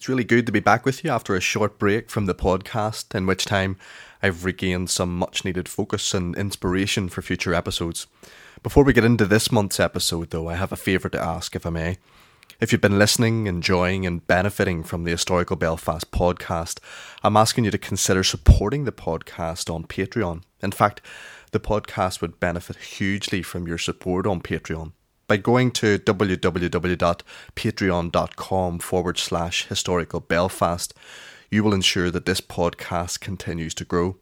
It's really good to be back with you after a short break from the podcast, in which time I've regained some much needed focus and inspiration for future episodes. Before we get into this month's episode, though, I have a favour to ask, if I may. If you've been listening, enjoying, and benefiting from the Historical Belfast podcast, I'm asking you to consider supporting the podcast on Patreon. In fact, the podcast would benefit hugely from your support on Patreon by going to www.patreon.com forward slash historical Belfast, you will ensure that this podcast continues to grow.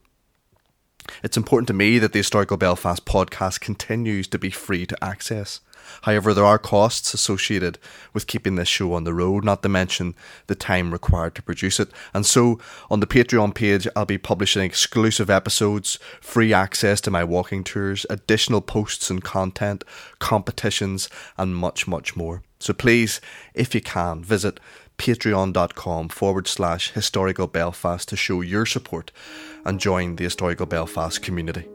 It's important to me that the Historical Belfast podcast continues to be free to access. However, there are costs associated with keeping this show on the road, not to mention the time required to produce it. And so, on the Patreon page, I'll be publishing exclusive episodes, free access to my walking tours, additional posts and content, competitions, and much, much more. So please, if you can, visit patreon.com forward slash historical Belfast to show your support and join the historical Belfast community.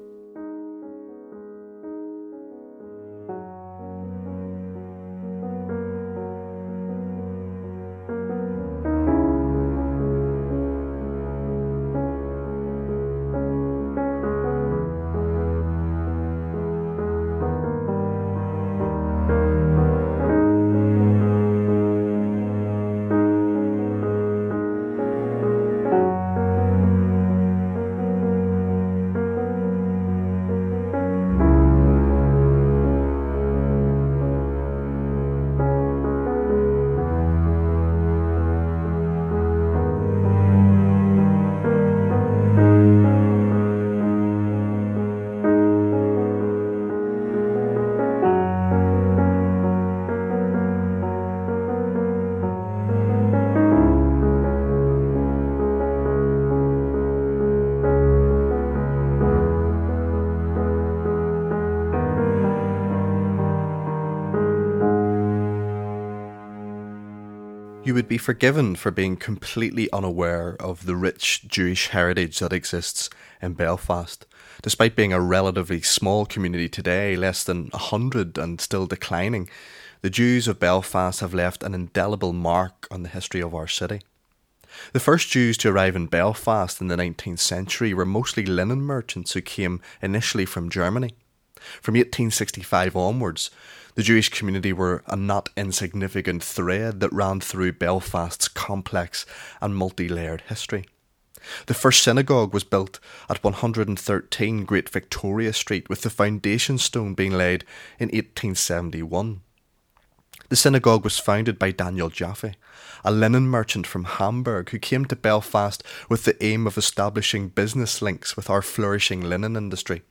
Would be forgiven for being completely unaware of the rich Jewish heritage that exists in Belfast. Despite being a relatively small community today, less than a hundred and still declining, the Jews of Belfast have left an indelible mark on the history of our city. The first Jews to arrive in Belfast in the 19th century were mostly linen merchants who came initially from Germany. From 1865 onwards, the Jewish community were a not insignificant thread that ran through Belfast's complex and multi layered history. The first synagogue was built at 113 Great Victoria Street, with the foundation stone being laid in 1871. The synagogue was founded by Daniel Jaffe, a linen merchant from Hamburg who came to Belfast with the aim of establishing business links with our flourishing linen industry.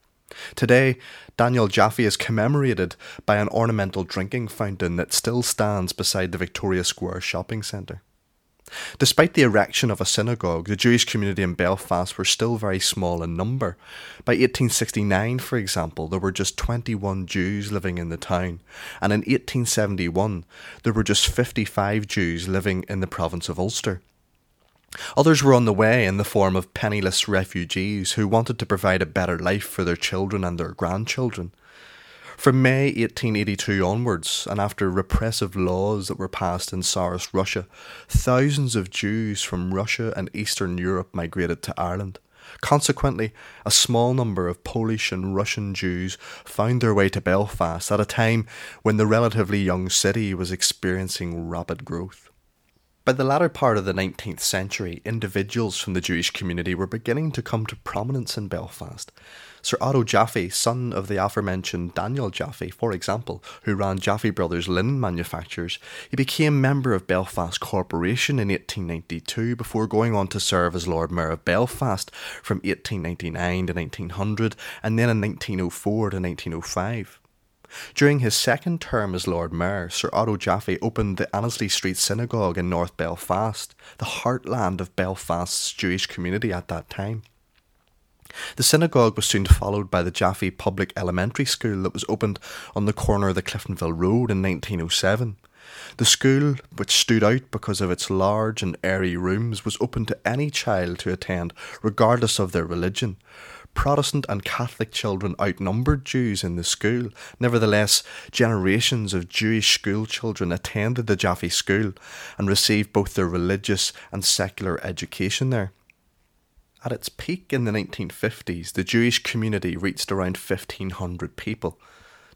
Today, Daniel Jaffe is commemorated by an ornamental drinking fountain that still stands beside the Victoria Square shopping centre. Despite the erection of a synagogue, the Jewish community in Belfast were still very small in number. By 1869, for example, there were just 21 Jews living in the town, and in 1871, there were just 55 Jews living in the province of Ulster. Others were on the way in the form of penniless refugees who wanted to provide a better life for their children and their grandchildren. From May 1882 onwards, and after repressive laws that were passed in Tsarist Russia, thousands of Jews from Russia and Eastern Europe migrated to Ireland. Consequently, a small number of Polish and Russian Jews found their way to Belfast at a time when the relatively young city was experiencing rapid growth. By the latter part of the 19th century, individuals from the Jewish community were beginning to come to prominence in Belfast. Sir Otto Jaffe, son of the aforementioned Daniel Jaffe, for example, who ran Jaffe Brothers linen manufactures, he became member of Belfast Corporation in 1892 before going on to serve as Lord Mayor of Belfast from 1899 to 1900 and then in 1904 to 1905. During his second term as Lord Mayor, Sir Otto Jaffe opened the Annesley Street Synagogue in North Belfast, the heartland of Belfast's Jewish community at that time. The synagogue was soon followed by the Jaffe Public Elementary School that was opened on the corner of the Cliftonville Road in 1907. The school, which stood out because of its large and airy rooms, was open to any child to attend, regardless of their religion, Protestant and Catholic children outnumbered Jews in the school. Nevertheless, generations of Jewish school children attended the Jaffe School and received both their religious and secular education there. At its peak in the 1950s, the Jewish community reached around 1,500 people.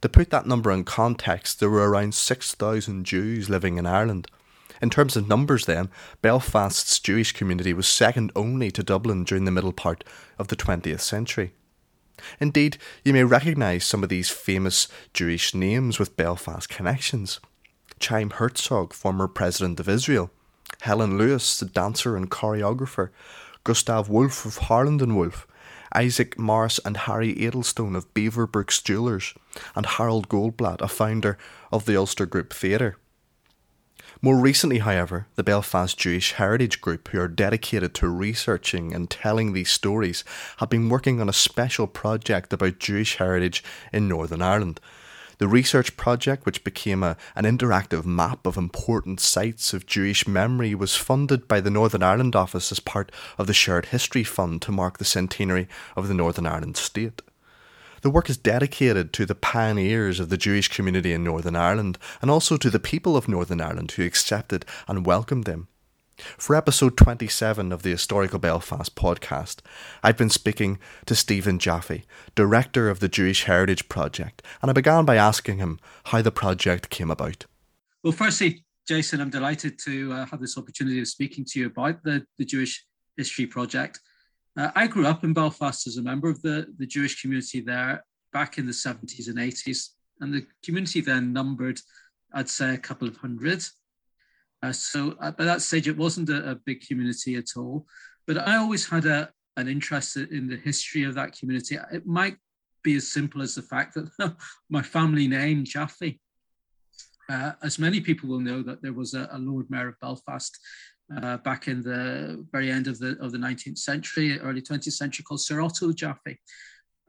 To put that number in context, there were around 6,000 Jews living in Ireland. In terms of numbers, then, Belfast's Jewish community was second only to Dublin during the middle part of the 20th century. Indeed, you may recognise some of these famous Jewish names with Belfast connections. Chaim Herzog, former President of Israel, Helen Lewis, the dancer and choreographer, Gustav Wolff of Harland and Wolff, Isaac Morris and Harry Adlestone of Beaverbrooks Jewellers, and Harold Goldblatt, a founder of the Ulster Group Theatre. More recently, however, the Belfast Jewish Heritage Group, who are dedicated to researching and telling these stories, have been working on a special project about Jewish heritage in Northern Ireland. The research project, which became a, an interactive map of important sites of Jewish memory, was funded by the Northern Ireland Office as part of the Shared History Fund to mark the centenary of the Northern Ireland state. The work is dedicated to the pioneers of the Jewish community in Northern Ireland and also to the people of Northern Ireland who accepted and welcomed them. For episode 27 of the Historical Belfast podcast, I've been speaking to Stephen Jaffe, director of the Jewish Heritage Project, and I began by asking him how the project came about. Well, firstly, Jason, I'm delighted to uh, have this opportunity of speaking to you about the, the Jewish History Project. Uh, I grew up in Belfast as a member of the, the Jewish community there back in the 70s and 80s. And the community then numbered, I'd say, a couple of hundred. Uh, so uh, by that stage, it wasn't a, a, big community at all. But I always had a, an interest in the history of that community. It might be as simple as the fact that my family name, Jaffe, uh, as many people will know, that there was a, a Lord Mayor of Belfast uh, back in the very end of the of the 19th century, early 20th century, called Sir Otto Jaffe.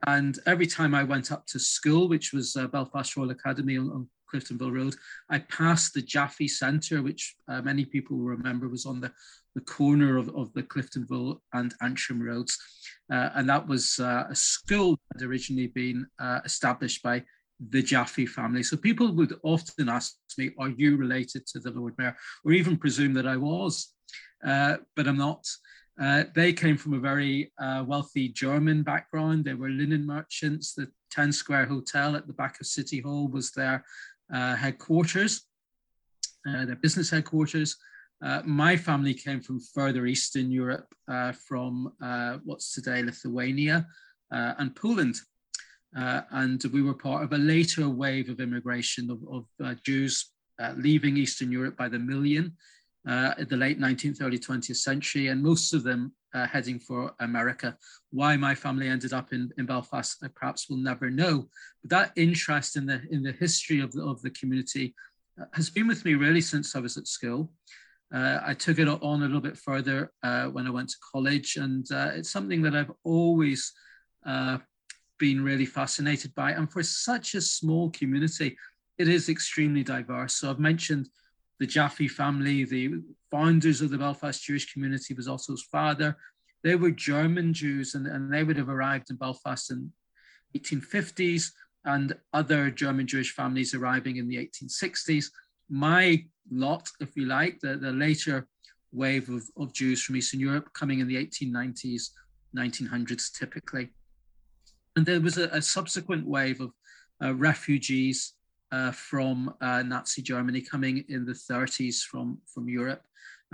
And every time I went up to school, which was uh, Belfast Royal Academy on, on, Cliftonville Road, I passed the Jaffe Centre, which uh, many people will remember was on the, the corner of, of the Cliftonville and Antrim roads. Uh, and that was uh, a school that had originally been uh, established by the Jaffe family. So people would often ask me, Are you related to the Lord Mayor? Or even presume that I was, uh, but I'm not. Uh, they came from a very uh, wealthy German background. They were linen merchants. The 10 Square Hotel at the back of City Hall was their uh, headquarters, uh, their business headquarters. Uh, my family came from further eastern Europe, from what's today Lithuania and Poland. Uh, and we were part of a later wave of immigration of, of uh, Jews uh, leaving Eastern Europe by the million uh, in the late 19th, early 20th century, and most of them uh, heading for America. Why my family ended up in, in Belfast, I perhaps will never know. But that interest in the, in the history of the, of the community uh, has been with me really since I was at school. I took it on a little bit further when I went to college, and it's something that I've always been really fascinated by. And for such a small community, it is extremely diverse. So I've mentioned the Jaffe family, the founders of the Belfast Jewish community was also his father. They were German Jews and, and they would have arrived in Belfast in 1850s and other German Jewish families arriving in the 1860s. My lot, if you like, the, the later wave of, of Jews from Eastern Europe coming in the 1890s, 1900s typically. And there was a, a subsequent wave of uh, refugees uh, from uh, Nazi Germany coming in the 30s from, from Europe.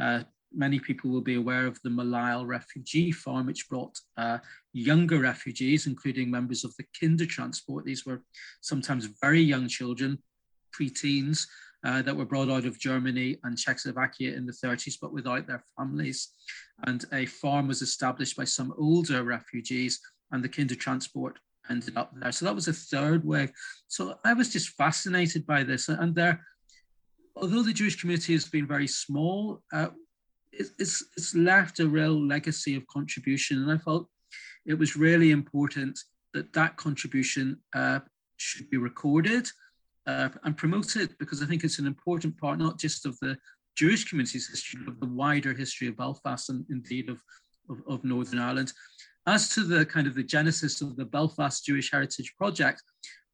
Uh, many people will be aware of the My refugee farm, which brought uh, younger refugees, including members of the Kindertransport. These were sometimes very young children, preteens, uh, that were brought out of Germany and Czechoslovakia in the 30s, but without their families. And a farm was established by some older refugees and the Kindertransport ended up there. So that was a third wave. So I was just fascinated by this. And there, although the Jewish community has been very small, uh, it, it's, it's left a real legacy of contribution. And I felt it was really important that that contribution uh, should be recorded uh, and promoted because I think it's an important part, not just of the Jewish community's history, but of the wider history of Belfast and indeed of, of, of Northern Ireland. As to the kind of the genesis of the Belfast Jewish Heritage Project,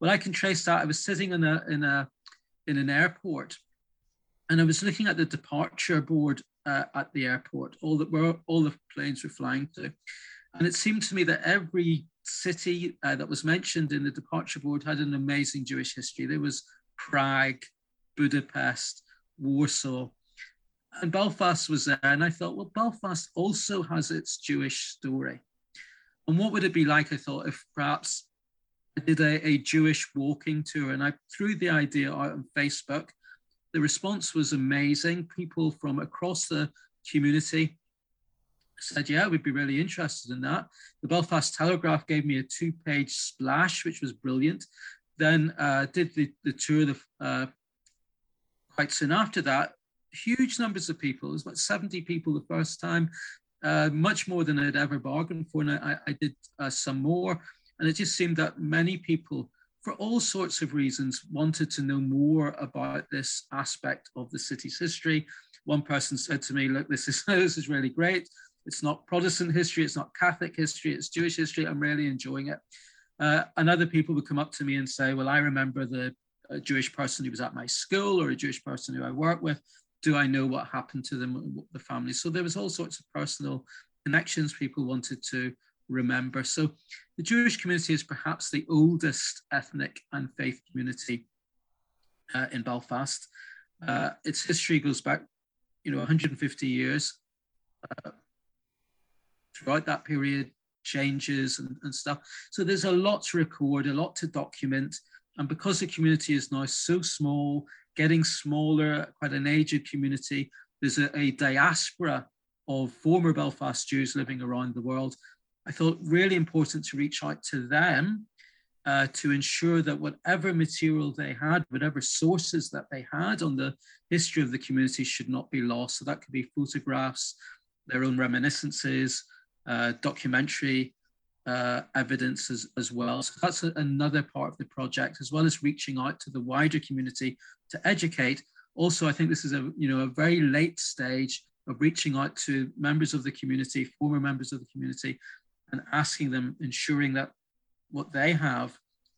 well, I can trace that. I was sitting in a in a in an airport, and I was looking at the departure board uh, at the airport, all that were all the planes were flying to, and it seemed to me that every city uh, that was mentioned in the departure board had an amazing Jewish history. There was Prague, Budapest, Warsaw, and Belfast was there. And I thought, well, Belfast also has its Jewish story. And what would it be like, I thought, if perhaps I did a, a Jewish walking tour and I threw the idea out on Facebook. The response was amazing. People from across the community said, Yeah, we'd be really interested in that. The Belfast Telegraph gave me a two page splash, which was brilliant. Then uh, did the, the tour the, uh, quite soon after that. Huge numbers of people, it was about 70 people the first time, uh, much more than I'd ever bargained for. And I, I did uh, some more. And it just seemed that many people, for all sorts of reasons, wanted to know more about this aspect of the city's history. One person said to me, Look, this is, this is really great. It's not Protestant history, it's not Catholic history, it's Jewish history. I'm really enjoying it. Uh, and other people would come up to me and say, Well, I remember the Jewish person who was at my school or a Jewish person who I work with do I know what happened to them, the family? So there was all sorts of personal connections people wanted to remember. So the Jewish community is perhaps the oldest ethnic and faith community uh, in Belfast. Uh, its history goes back, you know, 150 years. Uh, throughout that period, changes and, and stuff. So there's a lot to record, a lot to document. And because the community is now so small, getting smaller, quite an aged community. There's a, a diaspora of former Belfast Jews living around the world. I thought really important to reach out to them uh, to ensure that whatever material they had, whatever sources that they had on the history of the community should not be lost. So that could be photographs, their own reminiscences, uh, documentary uh, evidence as, as well. So that's a, another part of the project, as well as reaching out to the wider community to educate. Also, I think this is a you know a very late stage of reaching out to members of the community, former members of the community, and asking them, ensuring that what they have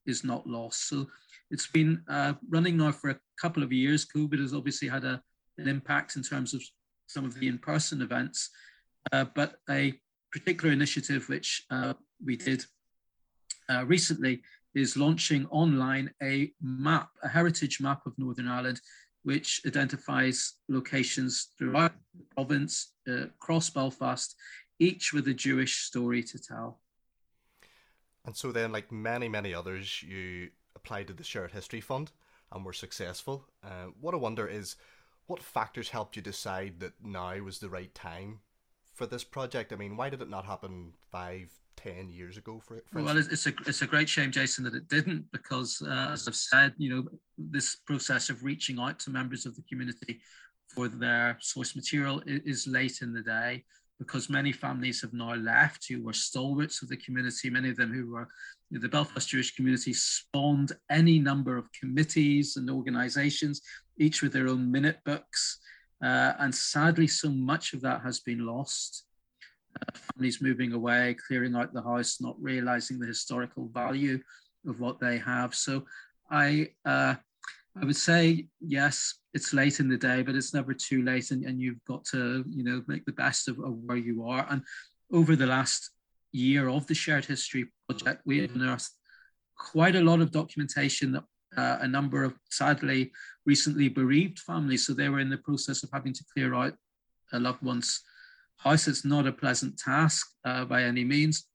is not lost. So it's been uh, running now for a couple of years. COVID has obviously had a, an impact in terms of some of the in-person events, uh, but a particular initiative which uh, we did uh, recently is launching online a map, a heritage map of Northern Ireland, which identifies locations throughout the province, uh, across Belfast, each with a Jewish story to tell. And so then, like many, many others, you applied to the Shared History Fund and were successful. Uh, what I wonder is, what factors helped you decide that now was the right time for this project? I mean, why did it not happen five, ten years ago? For, it. well, it's a it's a great shame, Jason, that it didn't, because uh, as I've said, you know, this process of reaching out to members of the community for their source material is late in the day because many families have now left who were stalwarts of the community, many of them who were you know, the Belfast Jewish community spawned any number of committees and organizations, each with their own minute books. Uh, and sadly, so much of that has been lost. Uh, families moving away, clearing out the house, not realizing the historical value of what they have. So I, uh, I would say, yes, it's late in the day, but it's never too late. And, and you've got to, you know, make the best of, of where you are. And over the last year of the Shared History Project, we unearthed quite a lot of documentation that uh, a number of sadly recently bereaved families. So they were in the process of having to clear out a loved one's house. It's not a pleasant task uh, by any means.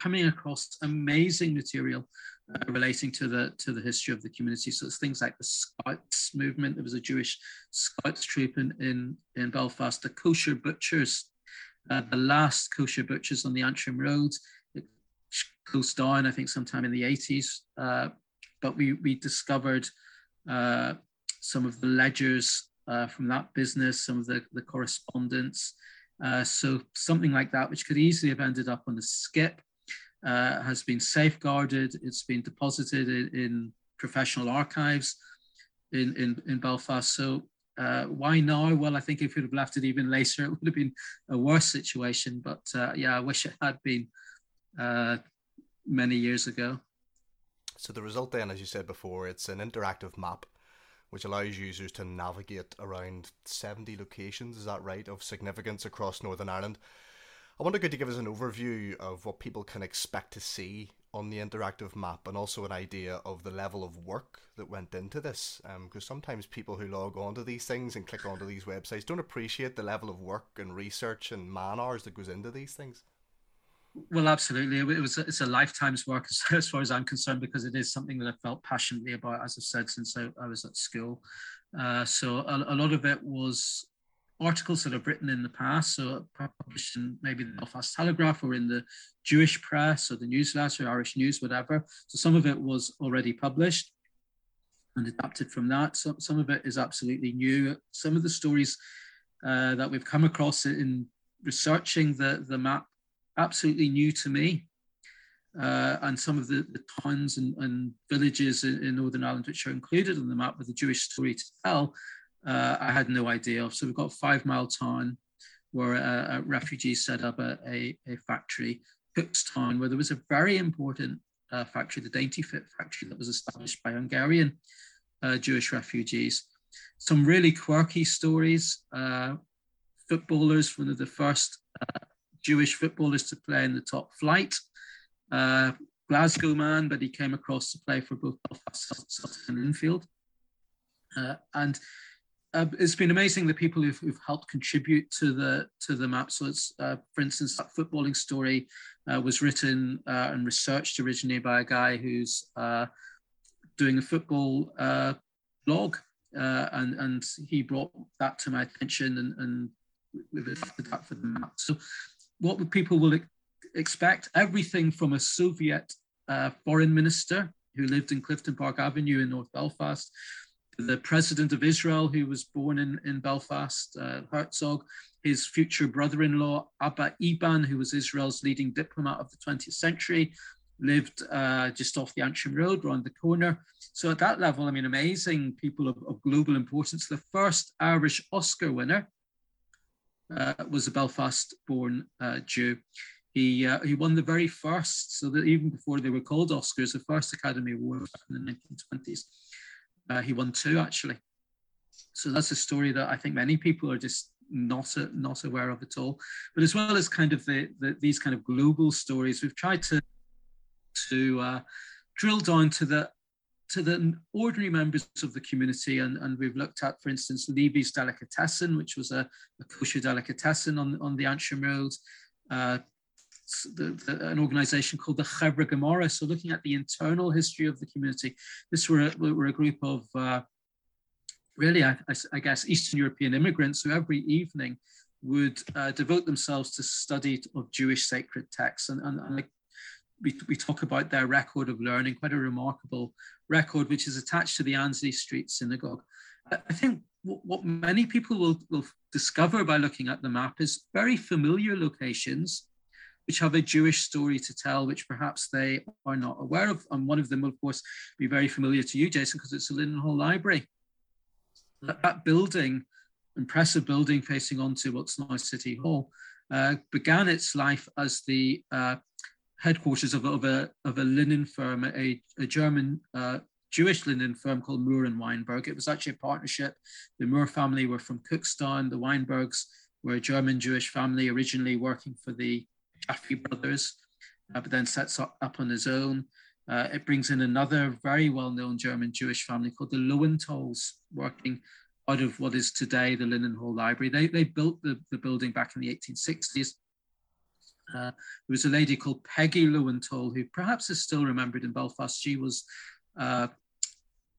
Coming across amazing material uh, relating to the to the history of the community. So it's things like the Scouts movement. There was a Jewish Scouts troop in in, in Belfast. The kosher butchers, uh, the last kosher butchers on the Antrim Road. It closed down, I think, sometime in the 80s. Uh, but we we discovered uh, some of the ledgers uh, from that business, some of the, the correspondence. Uh, so something like that, which could easily have ended up on a skip, uh, has been safeguarded. It's been deposited in, in professional archives in, in, in Belfast. So Uh, why now? Well, I think if we'd have left it even later, it would have been a worse situation. But uh, yeah, I wish it had been uh, many years ago. So the result then, as you said before, it's an interactive map which allows users to navigate around 70 locations, is that right, of significance across Northern Ireland. I wonder, could you give us an overview of what people can expect to see on the interactive map and also an idea of the level of work that went into this? Because um, sometimes people who log onto these things and click onto these websites don't appreciate the level of work and research and man hours that goes into these things. Well, absolutely. It was it's a lifetime's work as, far as I'm concerned because it is something that I felt passionately about, as I've said since I, I was at school. Uh, so a, a, lot of it was articles that I've written in the past, so published in maybe the Belfast Telegraph or in the Jewish press or the newsletter, Irish News, whatever. So some of it was already published and adapted from that. So, some of it is absolutely new. Some of the stories uh, that we've come across in researching the, the map, absolutely new to me. Uh, and some of the, the towns and, and villages in, Northern Ireland, which are included on the map with a Jewish story to tell, uh, I had no idea of. So we've got Fivemiletown, where a, a refugees set up a, a, a, factory, Cookstown, where there was a very important uh, factory, the Daintyfit factory, that was established by Hungarian uh, Jewish refugees. Some really quirky stories. Uh, footballers, one of the first uh, Jewish footballers to play in the top flight. Uh, Glasgow man, but he came across to play for both Belfast and Linfield. and uh, it's been amazing the people who've, who've, helped contribute to the to the map. So it's, uh, for instance, that footballing story uh, was written uh, and researched originally by a guy who's uh, doing a football uh, blog, and and he brought that to my attention, and and we've adapted that for the map. So, what people will expect everything from a Soviet foreign minister who lived in Clifton Park Avenue in North Belfast the president of Israel, who was born in, in Belfast, uh, Herzog, his future brother in law, Abba Eban, who was Israel's leading diplomat of the 20th century, lived uh, just off the Antrim Road, around the corner. So, at that level, I mean, amazing people of, of global importance. The first Irish Oscar winner uh, was a Belfast born uh, Jew. He, uh, he won the very first, so that even before they were called Oscars, the first Academy Award in the 1920s. Uh, he won two actually. So that's a story that I think many people are just not not aware of at all. But as well as kind of the, the these kind of global stories, we've tried to to uh, drill down to the to the ordinary members of the community, and, and we've looked at, for instance, Levy's Delicatessen, which was a, a kosher delicatessen on, on the Antrim Road, uh, the, the, an organization called the Chevra Gemara. So looking at the internal history of the community, this were a, were a group of uh, really, I, I, guess, Eastern European immigrants who every evening would uh, devote themselves to study of Jewish sacred texts. And, and, and we, we talk about their record of learning, quite a remarkable record, which is attached to the Annesley Street Synagogue. I think what many people will, will discover by looking at the map is very familiar locations which have a Jewish story to tell, which perhaps they are not aware of. And one of them will, of course, be very familiar to you, Jason, because it's the Linen Hall Library. That, that building, impressive building facing onto what's now City Hall, uh, began its life as the uh, headquarters of, of, a, of a linen firm, a, a German uh, Jewish linen firm called Moore and Weinberg. It was actually a partnership. The Moore family were from Cookstown. The Weinbergs were a German Jewish family originally working for the Jaffe brothers, uh, but then sets up, up on his own. Uh, it brings in another very well-known German Jewish family called the Lowenthal's, working out of what is today the Linen Hall Library. They, they built the, the building back in the 1860s. Uh, there was a lady called Peggy Lowenthal, who perhaps is still remembered in Belfast. She was uh,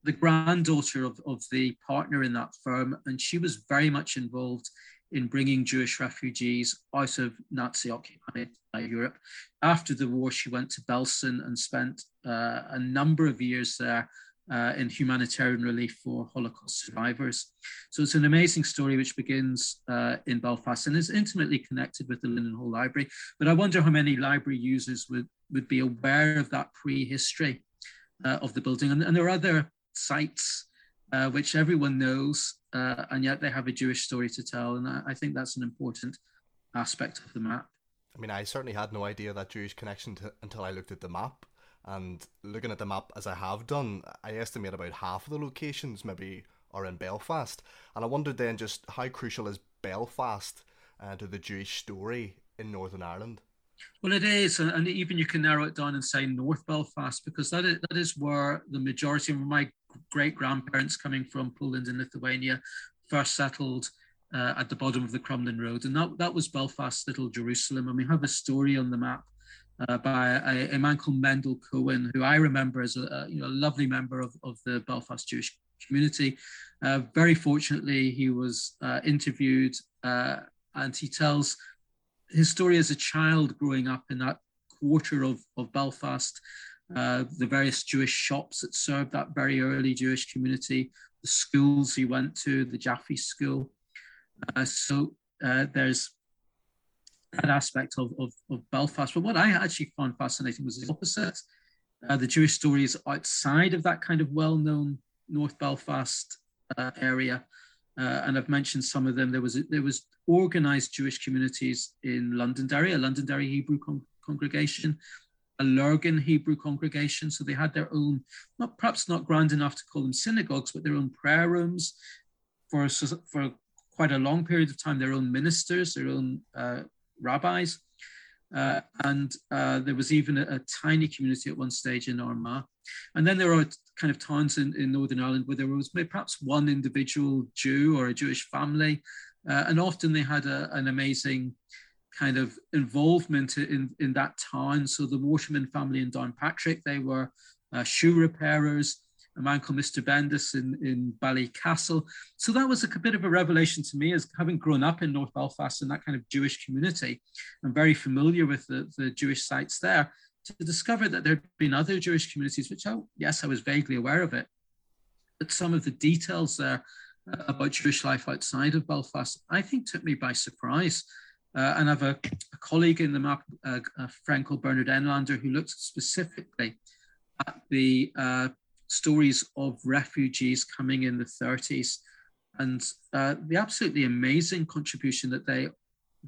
the granddaughter of, of the partner in that firm, and she was very much involved in bringing Jewish refugees out of Nazi occupied Europe. After the war, she went to Belsen and spent uh, a number of years there uh, in humanitarian relief for Holocaust survivors. So it's an amazing story which begins uh, in Belfast and is intimately connected with the Linen Hall Library. But I wonder how many library users would, would be aware of that prehistory uh, of the building. And, and there are other sites uh, which everyone knows uh, and yet they have a Jewish story to tell. And I, I think that's an important aspect of the map. I mean, I certainly had no idea that Jewish connection to, until I looked at the map. And looking at the map as I have done, I estimate about half of the locations maybe are in Belfast. And I wondered then just how crucial is Belfast uh, to the Jewish story in Northern Ireland? Well, it is, and even you can narrow it down and say North Belfast because that is, that is where the majority of my great grandparents coming from Poland and Lithuania first settled uh, at the bottom of the Crumlin Road, and that that was Belfast's little Jerusalem. And we have a story on the map uh, by a, a, man called Mendel Cohen, who I remember as a, you know a lovely member of, of the Belfast Jewish community. Uh, very fortunately, he was uh, interviewed, uh, and he tells his story as a child growing up in that quarter of, of Belfast, uh, the various Jewish shops that served that very early Jewish community, the schools he went to, the Jaffe School. Uh, so there's that aspect of, of, of, Belfast. But what I actually found fascinating was the opposite. Uh, the Jewish stories outside of that kind of well known North Belfast uh, area uh, and I've mentioned some of them. There was there was organized Jewish communities in Londonderry, a Londonderry Hebrew con- congregation, a Lurgan Hebrew congregation. So they had their own, not perhaps not grand enough to call them synagogues, but their own prayer rooms for for quite a long period of time. Their own ministers, their own uh, rabbis. Uh, and uh, there was even a, a, tiny community at one stage in Armagh. And then there are kind of towns in, in Northern Ireland where there was maybe perhaps one individual Jew or a Jewish family. Uh, and often they had a, an amazing kind of involvement in, in that town. So the Waterman family in Downpatrick, they were uh, shoe repairers a man called Mr. Bendis in, in Ballycastle. So that was a bit of a revelation to me as having grown up in North Belfast in that kind of Jewish community. I'm very familiar with the, the Jewish sites there to discover that there had been other Jewish communities, which, I, yes, I was vaguely aware of it. But some of the details there uh, about Jewish life outside of Belfast, I think took me by surprise. Uh, and I have a, a, colleague in the map, uh, a friend called Bernard Enlander, who looked specifically at the uh, stories of refugees coming in the 30s and uh, the absolutely amazing contribution that they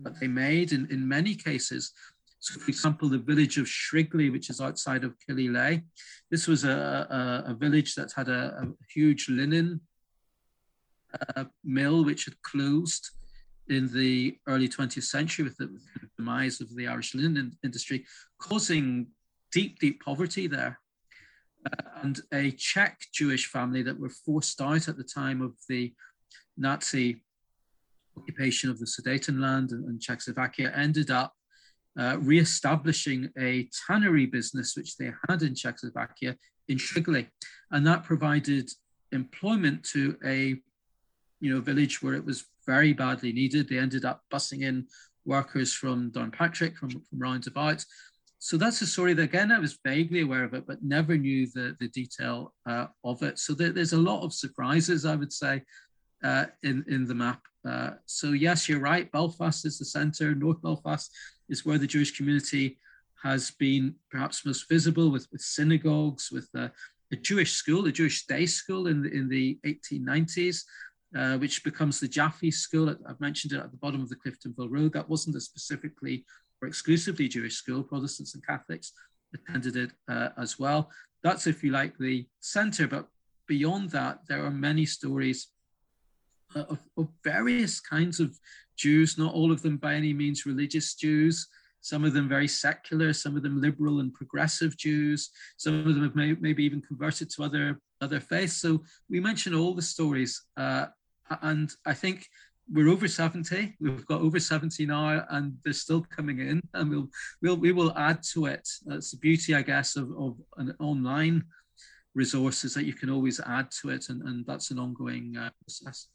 that they made in, in many cases. So, for example, the village of Shrigley, which is outside of Killyleagh, this was a, a, a village that had a, a huge linen uh, mill which had closed in the early 20th century with the, with the demise of the Irish linen industry, causing deep, deep poverty there and a Czech Jewish family that were forced out at the time of the Nazi occupation of the Sudetenland and, and Czechoslovakia ended up uh, re-establishing a tannery business which they had in Czechoslovakia in Shrigley, and that provided employment to a you know village where it was very badly needed. They ended up bussing in workers from Downpatrick, from, from roundabout, so that's a story that again I was vaguely aware of it, but never knew the the detail uh, of it. So there, there's a lot of surprises, I would say, uh, in in the map. Uh, so yes, you're right. Belfast is the centre. North Belfast is where the Jewish community has been perhaps most visible, with with synagogues, with a Jewish school, a Jewish day school in the in the 1890s. Uh, which becomes the Jaffe School. I've mentioned it at the bottom of the Cliftonville Road. That wasn't a specifically or exclusively Jewish school, Protestants and Catholics attended it uh, as well. That's, if you like, the center. But beyond that, there are many stories uh, of, of, various kinds of Jews, not all of them by any means religious Jews. Some of them very secular, some of them liberal and progressive Jews. Some of them have may, maybe even converted to other other faiths. So we mention all the stories, uh, and I think we're over 70 we've got over 70 now and they're still coming in and we'll we'll we will add to it. That's the beauty i guess of, of an online resources that you can always add to it and, and that's an ongoing uh, process.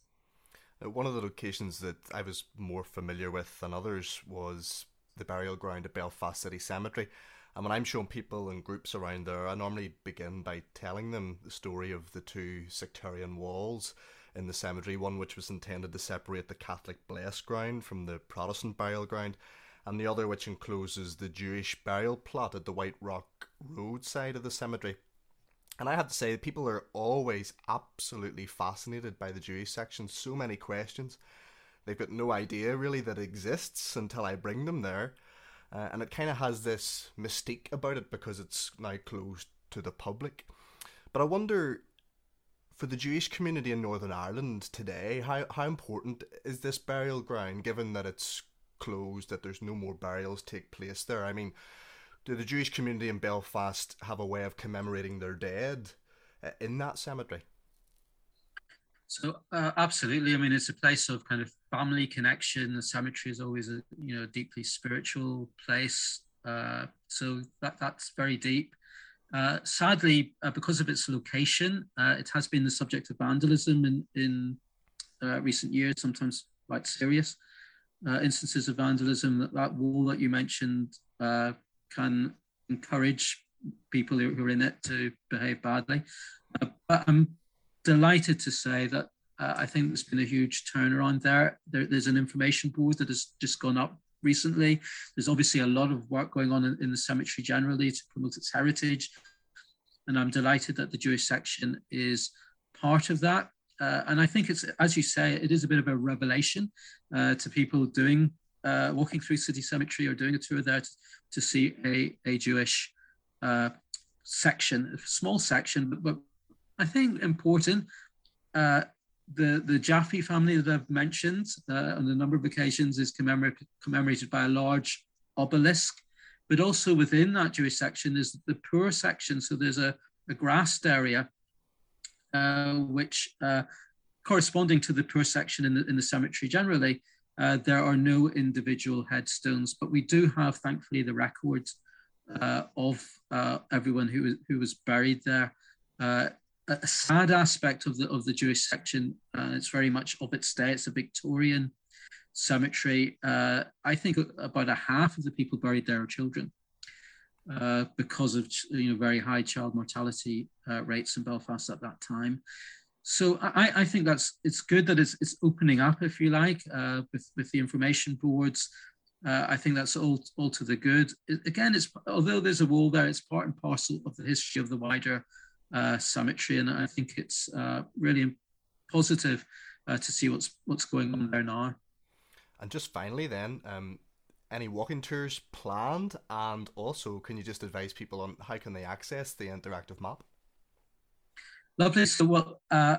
Uh, one of the locations that i was more familiar with than others was the burial ground at belfast city cemetery. And when i'm showing people and groups around there i normally begin by telling them the story of the two sectarian walls in the cemetery, one which was intended to separate the Catholic blessed ground from the Protestant burial ground, and the other which encloses the Jewish burial plot at the White Rock Road side of the cemetery. And I have to say, people are always absolutely fascinated by the Jewish section. So many questions. They've got no idea really that it exists until I bring them there. Uh, and it kind of has this mystique about it because it's now closed to the public. But I wonder, for the Jewish community in Northern Ireland today, how, how important is this burial ground given that it's closed, that there's no more burials take place there? I mean, do the Jewish community in Belfast have a way of commemorating their dead uh, in that cemetery? So uh, absolutely, I mean it's a place of kind of family connection. The cemetery is always a you know deeply spiritual place. Uh, so that that's very deep. Uh, sadly, uh, because of its location, uh, it has been the subject of vandalism in in uh, recent years. Sometimes quite serious instances of vandalism. That, that wall that you mentioned can encourage people who are in it to behave badly. but I'm delighted to say that uh, I think there's been a huge turnaround there. there. There's an information board that has just gone up recently. There's obviously a lot of work going on in, in the cemetery generally to promote its heritage. And I'm delighted that the Jewish section is part of that. Uh, and I think it's, as you say, it is a bit of a revelation uh, to people doing, uh, walking through City Cemetery or doing a tour there to, to see a, a Jewish uh, section, a small section, but, but I think important. Uh, the the Jaffe family that I've mentioned uh, on a number of occasions is commemorated commemorated by a large obelisk, but also within that Jewish section is the poor section. So there's a, a grassed area, uh, which uh, corresponding to the poor section in the in the cemetery generally. Uh, there are no individual headstones, but we do have, thankfully, the records uh, of everyone who who was buried there a sad aspect of the of the Jewish section. Uh, it's very much of its day. It's a Victorian cemetery. Uh, I think about a half of the people buried there are children uh, because of you know very high child mortality uh, rates in Belfast at that time. So I, I, think that's it's good that it's it's opening up, if you like, uh, with with the information boards. Uh, I think that's all all to the good. It, again, it's although there's a wall there, it's part and parcel of the history of the wider uh, cemetery, and I think it's uh, really positive uh, to see what's what's going on there now. And just finally, then, um, any walking tours planned, and also can you just advise people on how can they access the interactive map? Lovely. So, well, uh,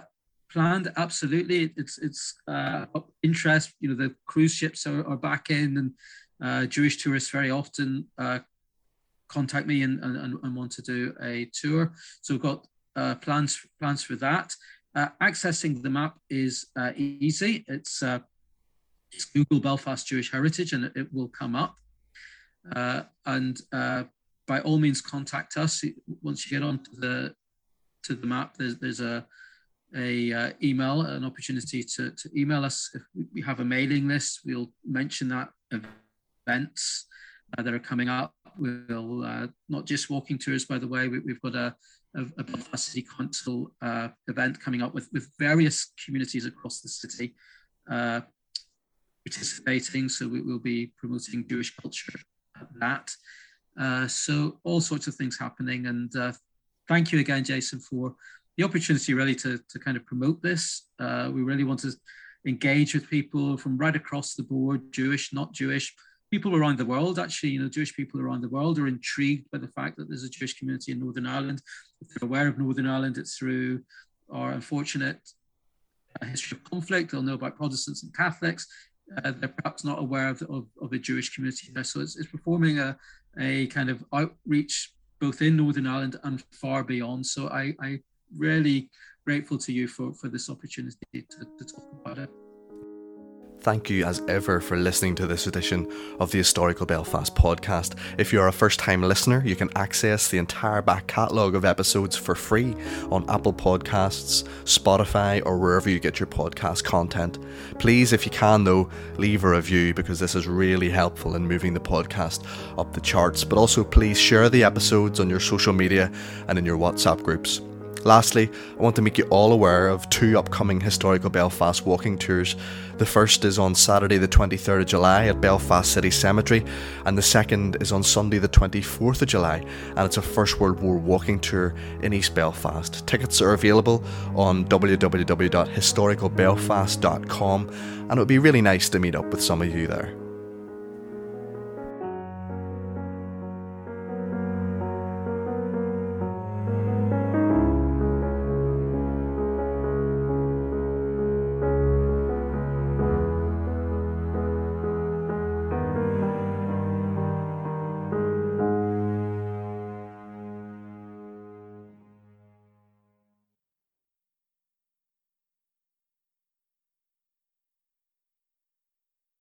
planned absolutely. It's it's uh, interest. You know, the cruise ships are, are back in, and uh, Jewish tourists very often uh, contact me and, and, and want to do a tour. So we've got uh, plans plans for that. Uh, accessing the map is uh, easy. It's, uh, it's, Google Belfast Jewish Heritage and it, will come up. Uh, and uh, by all means, contact us once you get onto the to the map. There's, there's a a email, an opportunity to, to email us. If we have a mailing list, we'll mention that events that are coming up We'll uh, not just walking tours, by the way. We, have got a, a, a, Belfast City Council uh, event coming up with, with various communities across the city uh, participating. So we will be promoting Jewish culture at that. Uh, so all sorts of things happening. And uh, thank you again, Jason, for the opportunity really to, to kind of promote this. Uh, we really want to engage with people from right across the board, Jewish, not Jewish, people around the world, actually, you know, Jewish people around the world are intrigued by the fact that there's a Jewish community in Northern Ireland. If they're aware of Northern Ireland, it's through our unfortunate uh, history of conflict. They'll know about Protestants and Catholics. Uh, they're perhaps not aware of, of, of, a Jewish community there. So it's, it's performing a, a kind of outreach both in Northern Ireland and far beyond. So I, I really grateful to you for, for this opportunity to, to talk about it. Thank you as ever for listening to this edition of the Historical Belfast podcast. If you're a first time listener, you can access the entire back catalogue of episodes for free on Apple Podcasts, Spotify, or wherever you get your podcast content. Please, if you can, though, leave a review because this is really helpful in moving the podcast up the charts. But also, please share the episodes on your social media and in your WhatsApp groups. Lastly, I want to make you all aware of two upcoming historical Belfast walking tours. The first is on Saturday, the 23rd of July at Belfast City Cemetery, and the second is on Sunday, the 24th of July, and it's a First World War walking tour in East Belfast. Tickets are available on www.historicalbelfast.com, and it would be really nice to meet up with some of you there.